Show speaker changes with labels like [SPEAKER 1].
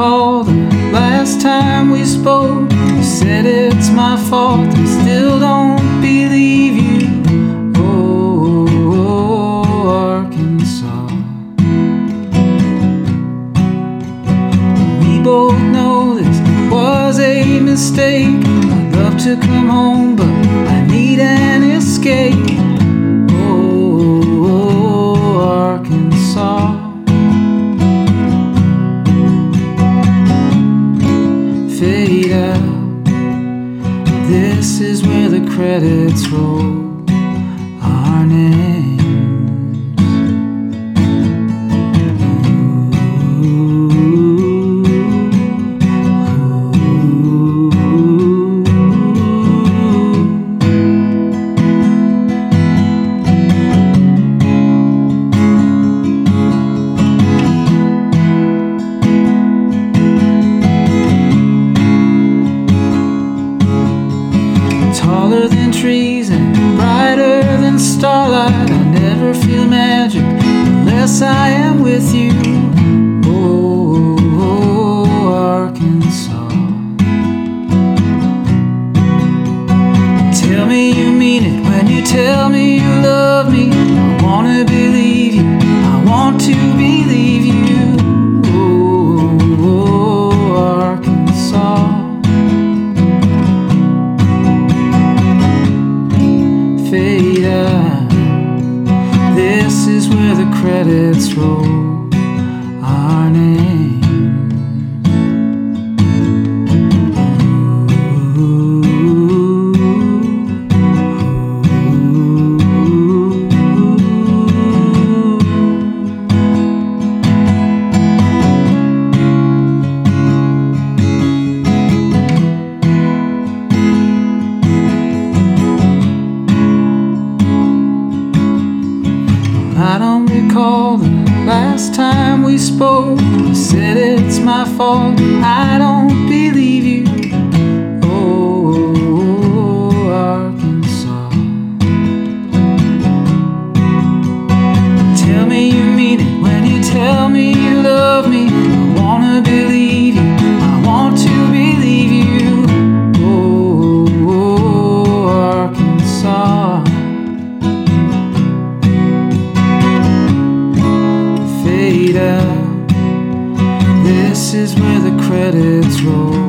[SPEAKER 1] recall the last time we spoke. You said it's my fault, I still don't believe you. Oh, Arkansas. We both know this was a mistake. I'd love to come home, but I need an escape. Fade out. This is where the credits roll. Our names. Never feel magic unless I am with you. Oh, Arkansas. Tell me you mean it when you tell me you love me. I wanna believe you. I want to believe you. Oh, Arkansas. fade out. This is where the credits roll. Our name. I don't recall the last time we spoke. You said it's my fault. I don't believe you. Oh, Arkansas. Tell me you mean it when you tell me you This is where the credits roll.